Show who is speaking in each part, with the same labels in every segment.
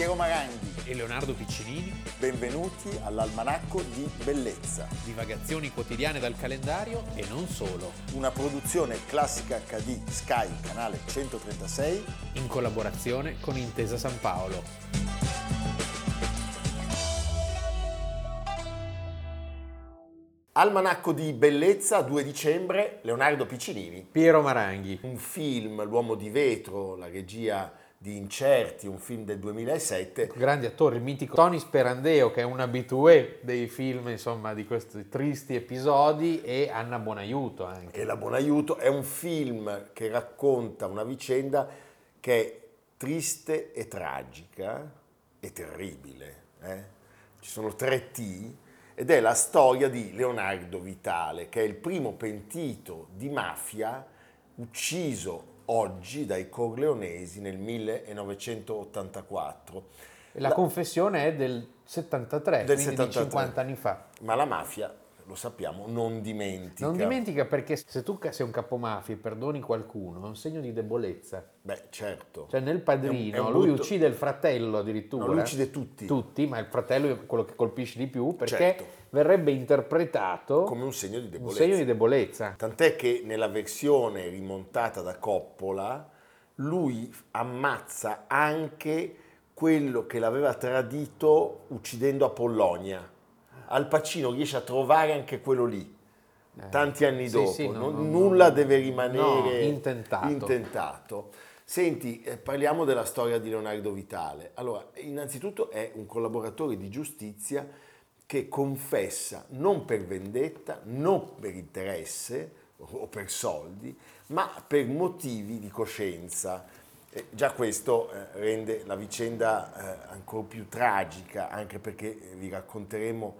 Speaker 1: Piero Maranghi
Speaker 2: e Leonardo Piccinini.
Speaker 1: Benvenuti all'Almanacco di Bellezza.
Speaker 2: Divagazioni quotidiane dal calendario e non solo.
Speaker 1: Una produzione classica HD Sky, canale 136.
Speaker 2: In collaborazione con Intesa San Paolo.
Speaker 1: Almanacco di Bellezza, 2 dicembre, Leonardo Piccinini.
Speaker 2: Piero Maranghi.
Speaker 1: Un film, L'uomo di vetro, la regia di Incerti, un film del 2007.
Speaker 2: Grandi attori, il mitico Tony Sperandeo che è un abitué dei film insomma di questi tristi episodi e Anna Buonaiuto anche.
Speaker 1: E la Buonaiuto è un film che racconta una vicenda che è triste e tragica e terribile. Eh? Ci sono tre T ed è la storia di Leonardo Vitale che è il primo pentito di mafia ucciso oggi dai Corleonesi nel 1984.
Speaker 2: La, la confessione è del 73, del quindi 73. di 50 anni fa.
Speaker 1: Ma la mafia lo sappiamo, non dimentica.
Speaker 2: Non dimentica perché se tu sei un capomafia e perdoni qualcuno è un segno di debolezza.
Speaker 1: Beh, certo.
Speaker 2: Cioè nel padrino è un, è un lui brutto... uccide il fratello addirittura.
Speaker 1: No, lui uccide tutti.
Speaker 2: Tutti, ma il fratello è quello che colpisce di più perché
Speaker 1: certo.
Speaker 2: verrebbe interpretato
Speaker 1: come un segno di debolezza.
Speaker 2: Un segno di debolezza.
Speaker 1: Tant'è che nella versione rimontata da Coppola lui ammazza anche quello che l'aveva tradito uccidendo Apollonia al Pacino riesce a trovare anche quello lì. Eh, tanti anni sì, dopo,
Speaker 2: sì, no,
Speaker 1: non, nulla no, deve rimanere
Speaker 2: intentato.
Speaker 1: intentato. Senti, eh, parliamo della storia di Leonardo Vitale. Allora, innanzitutto è un collaboratore di giustizia che confessa non per vendetta, non per interesse o per soldi, ma per motivi di coscienza. Eh, già questo eh, rende la vicenda eh, ancora più tragica, anche perché vi racconteremo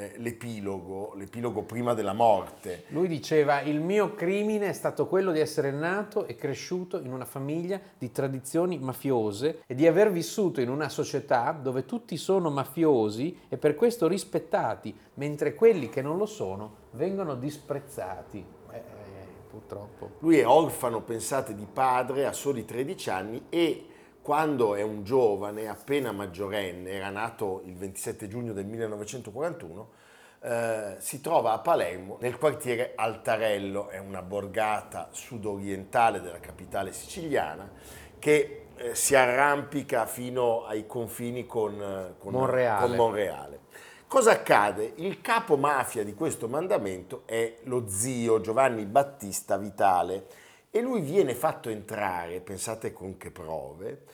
Speaker 1: eh, l'epilogo, l'epilogo prima della morte.
Speaker 2: Lui diceva il mio crimine è stato quello di essere nato e cresciuto in una famiglia di tradizioni mafiose e di aver vissuto in una società dove tutti sono mafiosi e per questo rispettati, mentre quelli che non lo sono vengono disprezzati. Eh, eh purtroppo.
Speaker 1: Lui è orfano, pensate, di padre a soli 13 anni e quando è un giovane, appena maggiorenne, era nato il 27 giugno del 1941, eh, si trova a Palermo nel quartiere Altarello, è una borgata sudorientale della capitale siciliana che eh, si arrampica fino ai confini con, eh, con,
Speaker 2: Monreale.
Speaker 1: con Monreale. Cosa accade? Il capo mafia di questo mandamento è lo zio Giovanni Battista Vitale, e lui viene fatto entrare, pensate con che prove,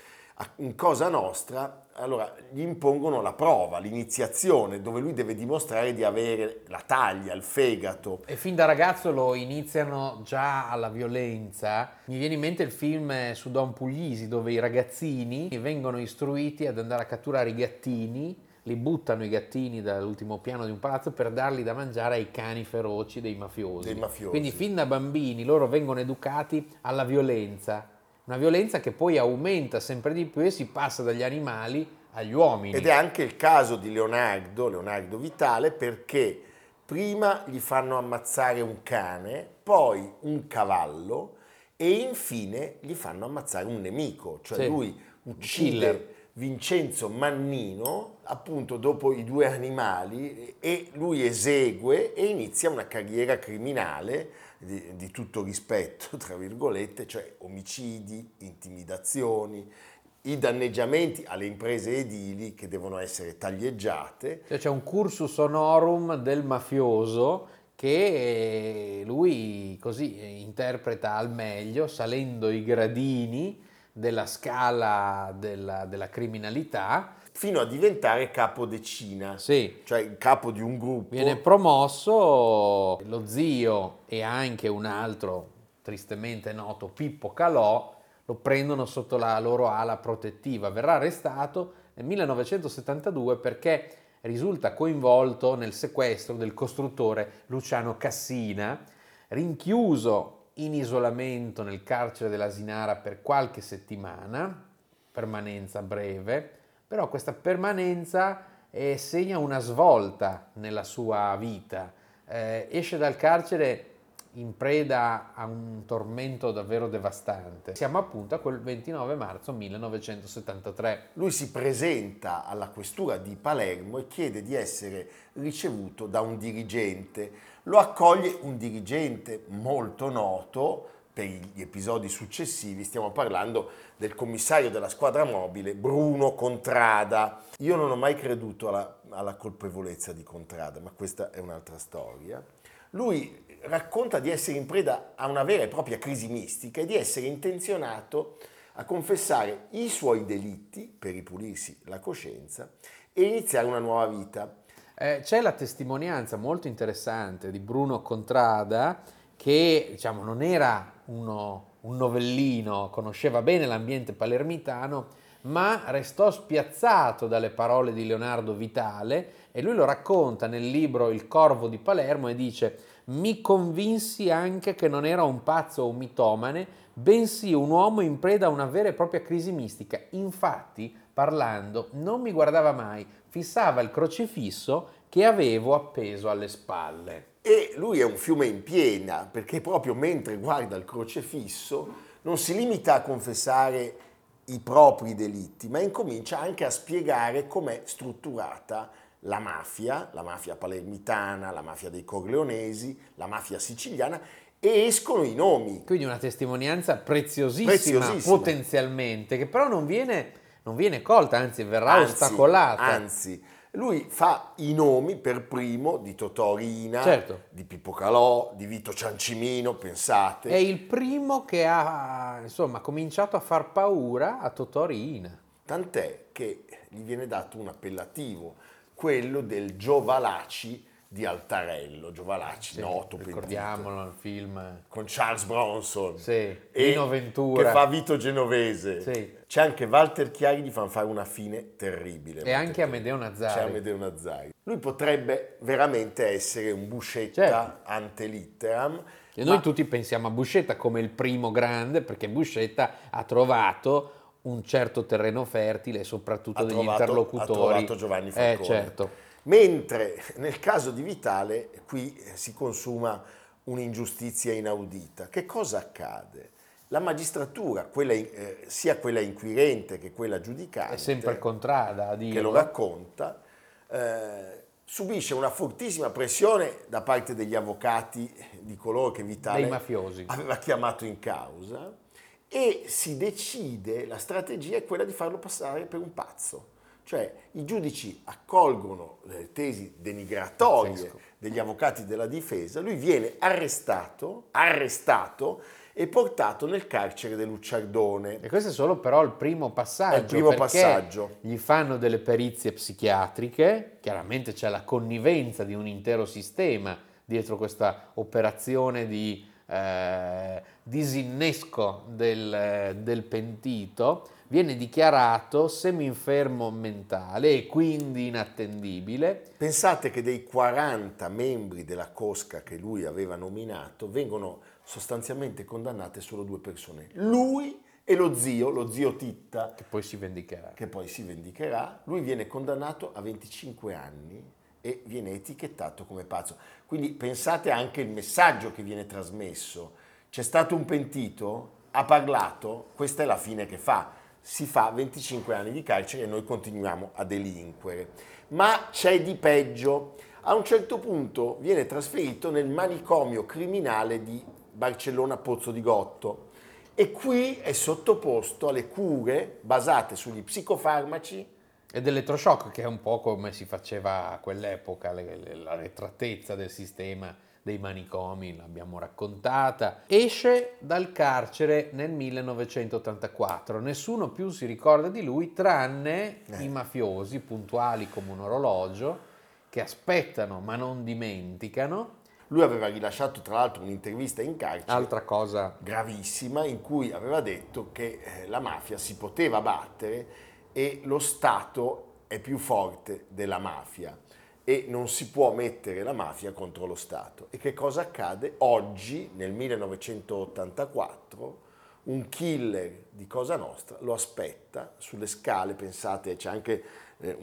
Speaker 1: in Cosa Nostra, allora gli impongono la prova, l'iniziazione, dove lui deve dimostrare di avere la taglia, il fegato.
Speaker 2: E fin da ragazzo lo iniziano già alla violenza. Mi viene in mente il film su Don Puglisi, dove i ragazzini vengono istruiti ad andare a catturare i gattini li buttano i gattini dall'ultimo piano di un palazzo per darli da mangiare ai cani feroci dei mafiosi.
Speaker 1: Dei mafiosi.
Speaker 2: Quindi fin da bambini loro vengono educati alla violenza, una violenza che poi aumenta sempre di più e si passa dagli animali agli uomini.
Speaker 1: Ed è anche il caso di Leonardo, Leonardo Vitale, perché prima gli fanno ammazzare un cane, poi un cavallo e infine gli fanno ammazzare un nemico, cioè sì. lui uccide Vincenzo Mannino, appunto dopo i due animali, e lui esegue e inizia una carriera criminale di, di tutto rispetto, tra virgolette, cioè omicidi, intimidazioni, i danneggiamenti alle imprese edili che devono essere taglieggiate.
Speaker 2: Cioè c'è un cursus honorum del mafioso che lui così interpreta al meglio, salendo i gradini della scala della, della criminalità.
Speaker 1: Fino a diventare capo decina,
Speaker 2: sì.
Speaker 1: cioè capo di un gruppo.
Speaker 2: Viene promosso lo zio e anche un altro tristemente noto Pippo Calò, lo prendono sotto la loro ala protettiva. Verrà arrestato nel 1972 perché risulta coinvolto nel sequestro del costruttore Luciano Cassina, rinchiuso in isolamento nel carcere dell'Asinara per qualche settimana, permanenza breve, però questa permanenza eh, segna una svolta nella sua vita. Eh, esce dal carcere in preda a un tormento davvero devastante. Siamo appunto a quel 29 marzo 1973.
Speaker 1: Lui si presenta alla questura di Palermo e chiede di essere ricevuto da un dirigente. Lo accoglie un dirigente molto noto per gli episodi successivi, stiamo parlando del commissario della squadra mobile Bruno Contrada. Io non ho mai creduto alla, alla colpevolezza di Contrada, ma questa è un'altra storia. Lui racconta di essere in preda a una vera e propria crisi mistica e di essere intenzionato a confessare i suoi delitti per ripulirsi la coscienza e iniziare una nuova vita.
Speaker 2: Eh, c'è la testimonianza molto interessante di Bruno Contrada che diciamo, non era uno, un novellino, conosceva bene l'ambiente palermitano, ma restò spiazzato dalle parole di Leonardo Vitale e lui lo racconta nel libro Il Corvo di Palermo e dice mi convinsi anche che non era un pazzo o un mitomane, bensì un uomo in preda a una vera e propria crisi mistica. Infatti, parlando, non mi guardava mai, fissava il crocifisso che avevo appeso alle spalle.
Speaker 1: E lui è un fiume in piena, perché proprio mentre guarda il crocefisso non si limita a confessare i propri delitti, ma incomincia anche a spiegare com'è strutturata la mafia, la mafia palermitana, la mafia dei corleonesi, la mafia siciliana e escono i nomi.
Speaker 2: Quindi una testimonianza preziosissima, preziosissima. potenzialmente, che però non viene, non viene colta, anzi verrà anzi, ostacolata.
Speaker 1: Anzi, lui fa i nomi per primo di Totò Rina, certo. di Pippo Calò, di Vito Ciancimino, pensate.
Speaker 2: È il primo che ha insomma, cominciato a far paura a Totò Rina.
Speaker 1: Tant'è che gli viene dato un appellativo quello del Giovalaci di Altarello, Giovalaci, sì, noto
Speaker 2: ricordiamolo il film
Speaker 1: con Charles Bronson
Speaker 2: sì, e Lino Ventura
Speaker 1: che fa Vito Genovese. Sì. C'è anche Walter Chiari gli fanno fare una fine terribile.
Speaker 2: E anche Amedeo Nazzari.
Speaker 1: C'è Amedeo Nazzari. Lui potrebbe veramente essere un Buscetta certo. ante litteram.
Speaker 2: E noi tutti pensiamo a Buscetta come il primo grande perché Buscetta ha trovato un certo terreno fertile, soprattutto ha degli trovato, interlocutori. Ha
Speaker 1: trovato Giovanni Falcone.
Speaker 2: Eh, certo.
Speaker 1: Mentre nel caso di Vitale qui si consuma un'ingiustizia inaudita. Che cosa accade? La magistratura, quella, eh, sia quella inquirente che quella giudicante,
Speaker 2: è sempre contrada a
Speaker 1: che lo racconta, eh, subisce una fortissima pressione da parte degli avvocati di coloro che Vitale aveva chiamato in causa e si decide, la strategia è quella di farlo passare per un pazzo. Cioè i giudici accolgono le tesi denigratorie Pazzesco. degli avvocati della difesa, lui viene arrestato, arrestato e portato nel carcere dell'Ucciardone.
Speaker 2: E questo è solo però il primo passaggio. È
Speaker 1: il primo passaggio.
Speaker 2: Gli fanno delle perizie psichiatriche, chiaramente c'è la connivenza di un intero sistema dietro questa operazione di eh, disinnesco del, del pentito, viene dichiarato semi-infermo mentale e quindi inattendibile.
Speaker 1: Pensate che dei 40 membri della cosca che lui aveva nominato vengono sostanzialmente condannate solo due persone. Lui e lo zio, lo zio Titta.
Speaker 2: Che poi si vendicherà.
Speaker 1: Che poi si vendicherà. Lui viene condannato a 25 anni e viene etichettato come pazzo. Quindi pensate anche al messaggio che viene trasmesso. C'è stato un pentito, ha parlato, questa è la fine che fa. Si fa 25 anni di carcere e noi continuiamo a delinquere. Ma c'è di peggio. A un certo punto viene trasferito nel manicomio criminale di Barcellona Pozzo di Gotto e qui è sottoposto alle cure basate sugli psicofarmaci
Speaker 2: e dell'elettroshock, che è un po' come si faceva a quell'epoca, le, le, la retratezza del sistema dei manicomi, l'abbiamo raccontata. Esce dal carcere nel 1984, nessuno più si ricorda di lui tranne eh. i mafiosi, puntuali come un orologio, che aspettano ma non dimenticano.
Speaker 1: Lui aveva rilasciato tra l'altro un'intervista in carcere.
Speaker 2: Altra cosa
Speaker 1: gravissima in cui aveva detto che eh, la mafia si poteva battere e lo Stato è più forte della mafia e non si può mettere la mafia contro lo Stato. E che cosa accade? Oggi, nel 1984, un killer di Cosa Nostra lo aspetta sulle scale, pensate, c'è anche eh,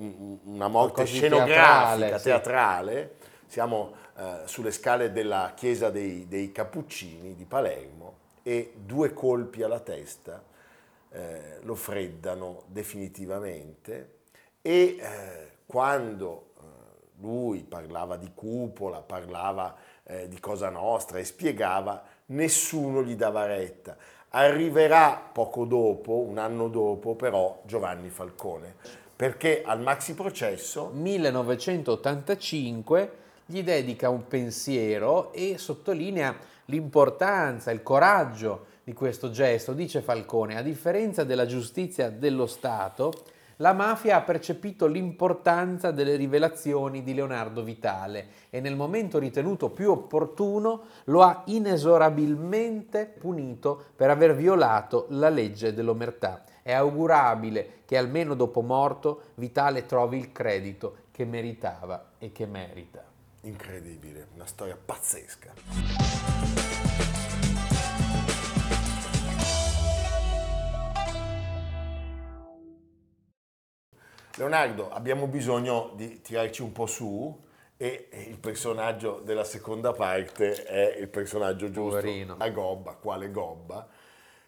Speaker 1: una morte scenografica, teatrale, teatrale siamo eh, sulle scale della chiesa dei, dei, Cappuccini di Palermo e due colpi alla testa eh, lo freddano definitivamente e eh, quando lui parlava di cupola, parlava eh, di Cosa Nostra e spiegava, nessuno gli dava retta. Arriverà poco dopo, un anno dopo, però Giovanni Falcone, perché al maxi processo
Speaker 2: 1985 gli dedica un pensiero e sottolinea l'importanza, il coraggio di questo gesto. Dice Falcone, a differenza della giustizia dello Stato, la mafia ha percepito l'importanza delle rivelazioni di Leonardo Vitale e nel momento ritenuto più opportuno lo ha inesorabilmente punito per aver violato la legge dell'omertà. È augurabile che almeno dopo morto Vitale trovi il credito che meritava e che merita.
Speaker 1: Incredibile, una storia pazzesca. Leonardo, abbiamo bisogno di tirarci un po' su e il personaggio della seconda parte è il personaggio giusto,
Speaker 2: Poverino.
Speaker 1: a Gobba, quale Gobba.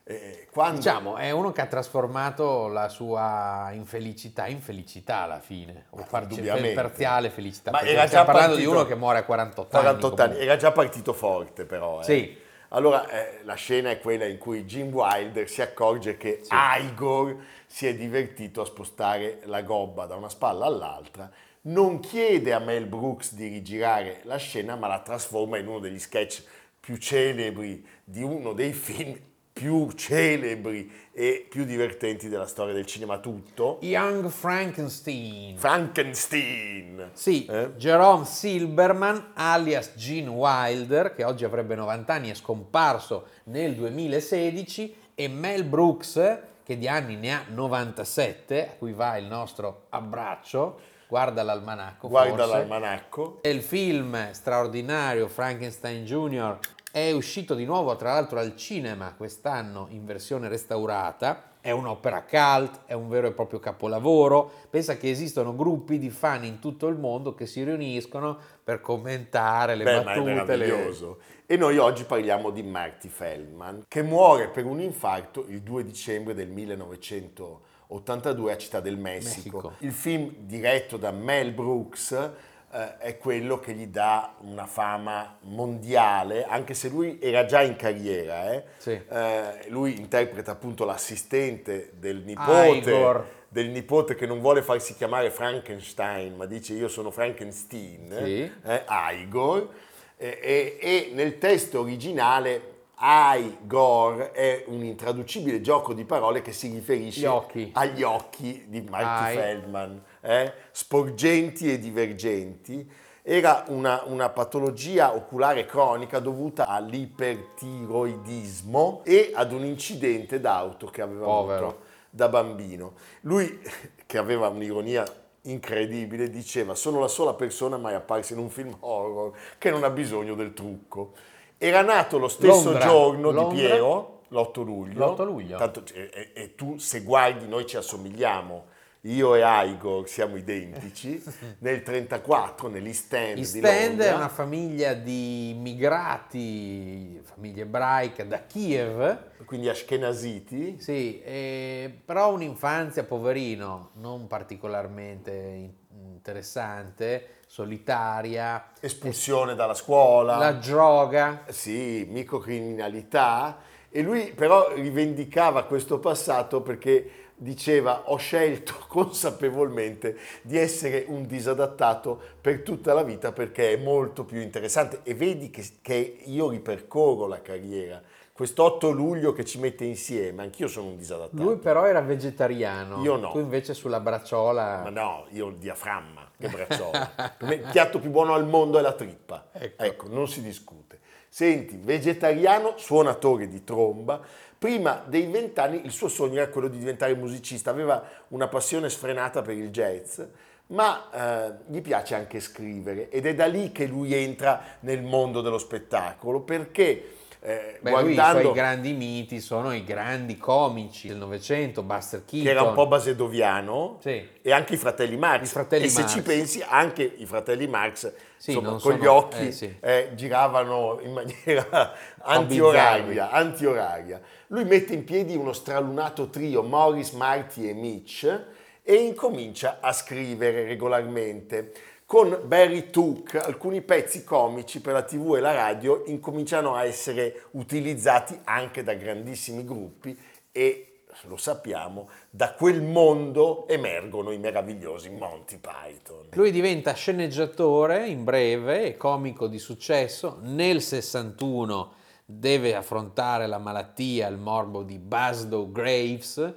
Speaker 2: Eh, quando... Diciamo, è uno che ha trasformato la sua infelicità in felicità alla fine, o
Speaker 1: parziale,
Speaker 2: parziale felicità.
Speaker 1: Ma
Speaker 2: era
Speaker 1: già
Speaker 2: parlando
Speaker 1: partito,
Speaker 2: di uno che muore a 48,
Speaker 1: 48 anni. anni. Era già partito forte però. Eh.
Speaker 2: Sì.
Speaker 1: Allora, eh, la scena è quella in cui Jim Wilder si accorge che sì. Igor si è divertito a spostare la gobba da una spalla all'altra, non chiede a Mel Brooks di rigirare la scena, ma la trasforma in uno degli sketch più celebri di uno dei film più celebri e più divertenti della storia del cinema tutto.
Speaker 2: Young Frankenstein.
Speaker 1: Frankenstein.
Speaker 2: Sì, eh? Jerome Silberman, alias Gene Wilder, che oggi avrebbe 90 anni, è scomparso nel 2016, e Mel Brooks, che di anni ne ha 97, a cui va il nostro abbraccio. Guarda l'almanacco.
Speaker 1: Guarda
Speaker 2: forse.
Speaker 1: l'almanacco.
Speaker 2: il film straordinario Frankenstein Jr è uscito di nuovo tra l'altro al cinema quest'anno in versione restaurata, è un'opera cult, è un vero e proprio capolavoro, pensa che esistono gruppi di fan in tutto il mondo che si riuniscono per commentare le
Speaker 1: Beh,
Speaker 2: battute.
Speaker 1: Ma è meraviglioso. Le... E noi oggi parliamo di Marty Feldman, che muore per un infarto il 2 dicembre del 1982 a Città del Messico. Messico. Il film diretto da Mel Brooks eh, è quello che gli dà una fama mondiale, anche se lui era già in carriera. Eh?
Speaker 2: Sì.
Speaker 1: Eh, lui interpreta appunto l'assistente del nipote, del nipote che non vuole farsi chiamare Frankenstein, ma dice io sono Frankenstein,
Speaker 2: sì.
Speaker 1: Eh, Igor. E, nel testo originale Igor è un intraducibile gioco di parole che si riferisce
Speaker 2: occhi.
Speaker 1: agli occhi di Marty I. Feldman eh, sporgenti e divergenti, era una, una, patologia oculare cronica dovuta all'ipertiroidismo e ad un incidente d'auto che aveva
Speaker 2: Povero.
Speaker 1: avuto da bambino. Lui, che aveva un'ironia incredibile, diceva sono la sola persona mai apparsa in un film horror che non ha bisogno del trucco. Era nato lo stesso
Speaker 2: Londra.
Speaker 1: giorno
Speaker 2: Londra.
Speaker 1: di Piero, l'8 luglio.
Speaker 2: L'8 luglio.
Speaker 1: Tanto, e, e, tu se guardi noi ci assomigliamo io e Igor siamo identici, nel 1934 nell'East End
Speaker 2: East
Speaker 1: di
Speaker 2: End
Speaker 1: Londra.
Speaker 2: è una famiglia di immigrati, famiglia ebraica da Kiev.
Speaker 1: Quindi Ashkenaziti.
Speaker 2: Sì, eh, però un'infanzia, poverino, non particolarmente interessante, solitaria.
Speaker 1: Espulsione es- dalla scuola.
Speaker 2: La droga.
Speaker 1: Sì, microcriminalità. E lui però rivendicava questo passato perché diceva ho scelto consapevolmente di essere un disadattato per tutta la vita perché è molto più interessante e vedi che, che io ripercorro la carriera. Questo 8 luglio che ci mette insieme, anch'io sono un disadattato.
Speaker 2: Lui però era vegetariano.
Speaker 1: Io no.
Speaker 2: Tu invece sulla bracciola.
Speaker 1: Ma no, io il diaframma, che bracciola. il piatto più buono al mondo è la trippa.
Speaker 2: Ecco,
Speaker 1: ecco non si discute. Senti, vegetariano, suonatore di tromba, prima dei vent'anni il suo sogno era quello di diventare musicista, aveva una passione sfrenata per il jazz, ma eh, gli piace anche scrivere ed è da lì che lui entra nel mondo dello spettacolo perché eh,
Speaker 2: Beh, lui, i
Speaker 1: guardando
Speaker 2: grandi miti sono i grandi comici del Novecento, Buster Keaton.
Speaker 1: che era un po' basedoviano
Speaker 2: Sì.
Speaker 1: e anche i fratelli Marx.
Speaker 2: I fratelli
Speaker 1: e se
Speaker 2: Marx.
Speaker 1: ci pensi anche i fratelli Marx
Speaker 2: Sì,
Speaker 1: insomma, con
Speaker 2: sono-
Speaker 1: gli occhi
Speaker 2: eh, sì.
Speaker 1: eh, giravano in maniera antioraria, antioraria. Lui mette in piedi uno stralunato trio, Morris, Marty e Mitch, e incomincia a scrivere regolarmente. Con Barry Took alcuni pezzi comici per la tv e la radio incominciano a essere utilizzati anche da grandissimi gruppi e, lo sappiamo, da quel mondo emergono i meravigliosi Monty Python.
Speaker 2: Lui diventa sceneggiatore in breve e comico di successo. Nel 61 deve affrontare la malattia, il morbo di Basdo Graves,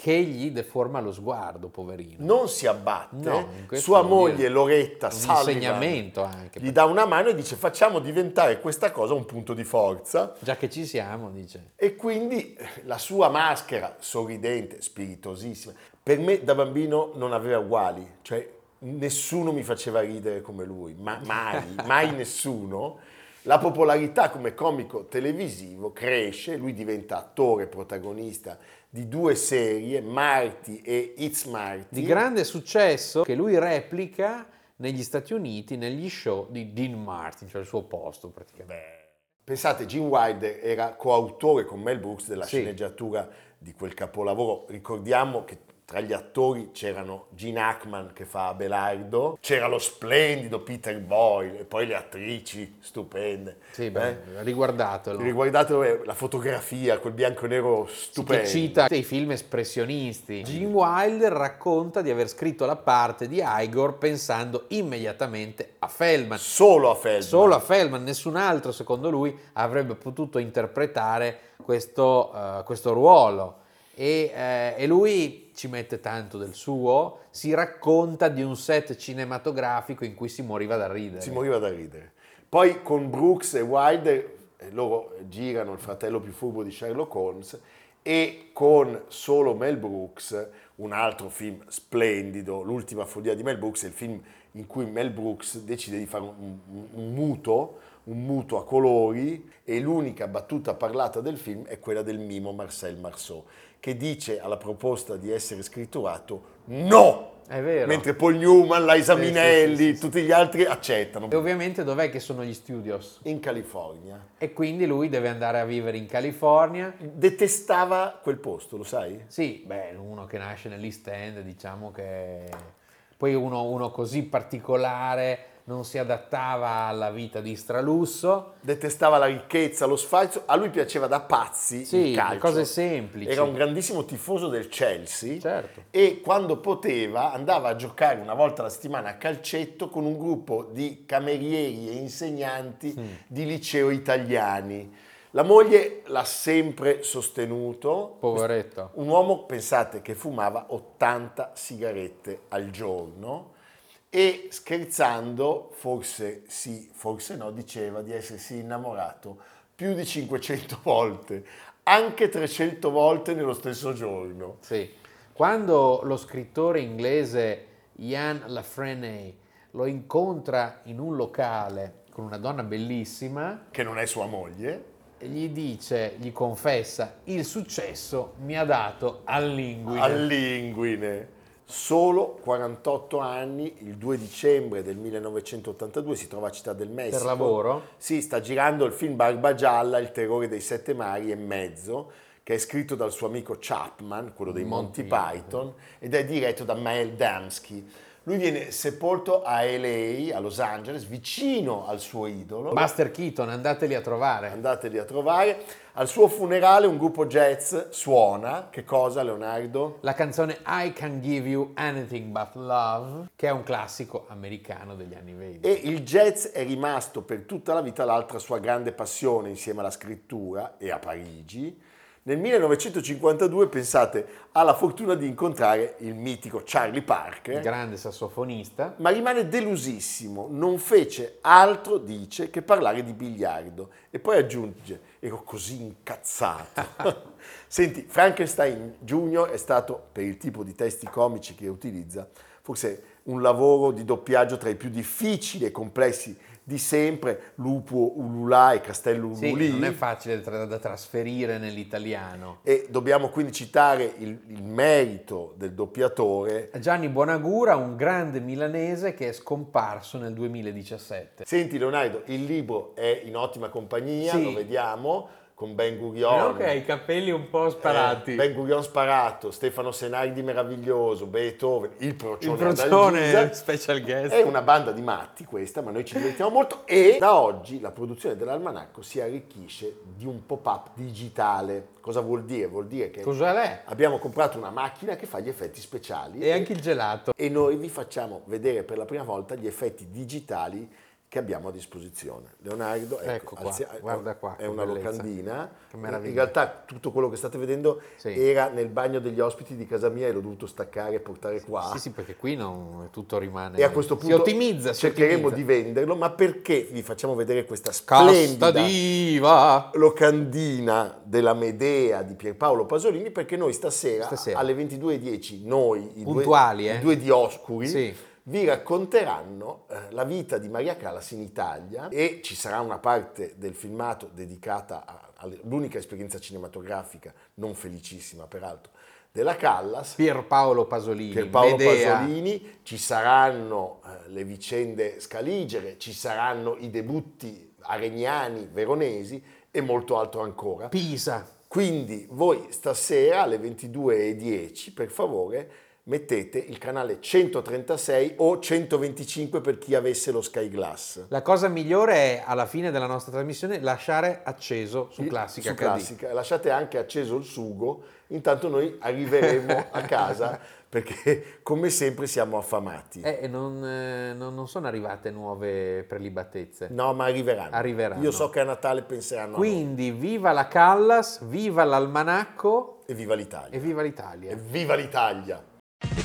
Speaker 2: che gli deforma lo sguardo, poverino.
Speaker 1: Non si abbatte,
Speaker 2: No,
Speaker 1: sua moglie Loretta
Speaker 2: Un
Speaker 1: Sullivan
Speaker 2: anche.
Speaker 1: gli dà una mano e dice facciamo diventare questa cosa un punto di forza
Speaker 2: Già che ci siamo, dice.
Speaker 1: e quindi eh, la sua maschera sorridente, spiritosissima, per me da bambino non aveva uguali, cioè nessuno mi faceva ridere come lui, ma mai, mai nessuno. La popolarità come comico televisivo cresce, lui diventa attore protagonista di due serie, Marty e It's Marty.
Speaker 2: Di grande successo che lui replica negli Stati Uniti negli show di Dean Martin, cioè il suo posto praticamente.
Speaker 1: Beh, pensate, Gene Wilder era coautore con Mel Brooks della
Speaker 2: Sì.
Speaker 1: sceneggiatura di quel capolavoro. Ricordiamo che tra gli attori c'erano Gene Hackman che fa Abelardo, c'era lo splendido Peter Boyle e poi le attrici stupende.
Speaker 2: Sì, beh,
Speaker 1: Eh?
Speaker 2: riguardatelo.
Speaker 1: Riguardate eh, la fotografia, quel bianco e nero stupendo.
Speaker 2: che cita i film espressionisti. Gene Wilder racconta di aver scritto la parte di Igor pensando immediatamente a Feldman.
Speaker 1: Solo a Feldman.
Speaker 2: Solo a Feldman, nessun altro secondo lui avrebbe potuto interpretare questo, eh, questo ruolo. E, eh, e lui ci mette tanto del suo, si racconta di un set cinematografico in cui si moriva da ridere.
Speaker 1: Si moriva da ridere. Poi con Brooks e Wilder, eh, loro girano il fratello più furbo di Sherlock Holmes e con solo Mel Brooks, un altro film splendido, L'ultima follia di Mel Brooks, è il film in cui Mel Brooks decide di fare un, un- un muto, un muto a colori e l'unica battuta parlata del film è quella del mimo Marcel Marceau, che dice alla proposta di essere scritturato no!
Speaker 2: È vero.
Speaker 1: Mentre Paul Newman, Liza
Speaker 2: Sì, sì, sì, sì.
Speaker 1: tutti gli altri accettano.
Speaker 2: E ovviamente dov'è che sono gli studios?
Speaker 1: In California.
Speaker 2: E quindi lui deve andare a vivere in California.
Speaker 1: Detestava quel posto, lo sai?
Speaker 2: Sì, beh, uno che nasce nell'East End, diciamo che poi uno, uno così particolare non si adattava alla vita di stralusso.
Speaker 1: Detestava la ricchezza, lo sfalso. A lui piaceva da pazzi
Speaker 2: Sì,
Speaker 1: il calcio.
Speaker 2: cose semplici.
Speaker 1: Era un grandissimo tifoso del Chelsea.
Speaker 2: Certo.
Speaker 1: E quando poteva andava a giocare una volta alla settimana a calcetto con un gruppo di camerieri e insegnanti
Speaker 2: Mm.
Speaker 1: di liceo italiani. La moglie l'ha sempre sostenuto.
Speaker 2: Poveretto.
Speaker 1: Un uomo, pensate, che fumava 80 sigarette al giorno e scherzando, forse sì, forse no, diceva di essersi innamorato più di 500 volte, anche 300 volte nello stesso giorno.
Speaker 2: Sì. Quando lo scrittore inglese Ian Lafrenay lo incontra in un locale con una donna bellissima,
Speaker 1: Che non è sua moglie.
Speaker 2: gli dice, gli confessa, il successo mi ha dato all'inguine.
Speaker 1: All'inguine. Solo 48 anni, il 2 dicembre del 1982 si trova a Città del Messico.
Speaker 2: Per lavoro?
Speaker 1: Sì, sta girando il film Barba Gialla, Il terrore dei sette mari e mezzo, che è scritto dal suo amico Chapman, quello dei Monty,
Speaker 2: Monty
Speaker 1: Python, ed è diretto da Mel Damsky. Lui viene sepolto a LA, a Los Angeles, vicino al suo idolo.
Speaker 2: Buster Keaton, andateli a trovare.
Speaker 1: Andateli a trovare. Al suo funerale un gruppo jazz suona. Che cosa, Leonardo?
Speaker 2: La canzone I Can Give You Anything But Love, che è un classico americano degli anni 20.
Speaker 1: E il jazz è rimasto per tutta la vita l'altra sua grande passione insieme alla scrittura e a Parigi. Nel 1952, pensate, ha la fortuna di incontrare il mitico Charlie Parker,
Speaker 2: grande sassofonista.
Speaker 1: ma rimane delusissimo, non fece altro, dice, che parlare di biliardo. E poi aggiunge, ero così incazzato. Senti, Frankenstein Junior è stato, per il tipo di testi comici che utilizza, forse un lavoro di doppiaggio tra i più difficili e complessi di sempre, Lupo Ululà e Castello
Speaker 2: Sì,
Speaker 1: Ululì.
Speaker 2: non è facile tra- da trasferire nell'italiano.
Speaker 1: E dobbiamo quindi citare il, il merito del doppiatore.
Speaker 2: Gianni Bonagura, un grande milanese che è scomparso nel 2017.
Speaker 1: Senti Leonardo, il libro è in ottima compagnia,
Speaker 2: Sì.
Speaker 1: lo vediamo, con Ben Gurion.
Speaker 2: Ok, i capelli un po'
Speaker 1: Eh, ben Gurion sparato, Stefano Senardi meraviglioso, Beethoven, il
Speaker 2: Il
Speaker 1: procione, ad
Speaker 2: procione special guest.
Speaker 1: È una banda di matti questa, ma noi ci divertiamo molto e da oggi la produzione dell'almanacco si arricchisce di un pop-up digitale. Cosa vuol dire? Vuol dire che
Speaker 2: Cos'è
Speaker 1: abbiamo comprato una macchina che fa gli effetti speciali
Speaker 2: E anche il gelato.
Speaker 1: e noi vi facciamo vedere per la prima volta gli effetti digitali che abbiamo a disposizione. Leonardo,
Speaker 2: Ecco qua,
Speaker 1: alzia-
Speaker 2: guarda qua,
Speaker 1: è una
Speaker 2: bellezza.
Speaker 1: locandina. In realtà tutto quello che state vedendo
Speaker 2: Sì.
Speaker 1: era nel bagno degli ospiti di casa mia e l'ho dovuto staccare e portare qua.
Speaker 2: Sì, sì, perché qui non, tutto rimane.
Speaker 1: E a questo punto
Speaker 2: si ottimizza. Si
Speaker 1: cercheremo
Speaker 2: ottimizza.
Speaker 1: di venderlo, ma perché vi facciamo vedere questa splendida
Speaker 2: diva.
Speaker 1: locandina della Medea di Pierpaolo Pasolini? Perché noi stasera,
Speaker 2: Stasera.
Speaker 1: alle 22.10, noi, i
Speaker 2: Puntuali,
Speaker 1: due,
Speaker 2: eh?
Speaker 1: i due dioscuri,
Speaker 2: Sì.
Speaker 1: Vi racconteranno eh, la vita di Maria Callas in Italia e ci sarà una parte del filmato dedicata all'unica esperienza cinematografica, non felicissima peraltro, della Callas.
Speaker 2: Pierpaolo Pasolini.
Speaker 1: Pierpaolo
Speaker 2: Medea.
Speaker 1: Pasolini, ci saranno eh, le vicende scaligere, ci saranno i debutti aregnani, veronesi e molto altro ancora.
Speaker 2: Pisa.
Speaker 1: Quindi voi stasera alle 22.10 per favore mettete il canale 136 o 125 per chi avesse lo Sky Glass.
Speaker 2: La cosa migliore è alla fine della nostra trasmissione lasciare acceso su Classica
Speaker 1: Su. Classica. Lasciate anche acceso il sugo, intanto noi arriveremo a casa perché come sempre siamo affamati.
Speaker 2: Eh, non, eh, non- sono arrivate nuove prelibatezze.
Speaker 1: No, ma arriveranno.
Speaker 2: Arriveranno.
Speaker 1: Io so che a Natale penseranno.
Speaker 2: Quindi viva la Callas, viva l'almanacco
Speaker 1: E viva l'Italia.
Speaker 2: e viva l'Italia.
Speaker 1: E viva l'Italia!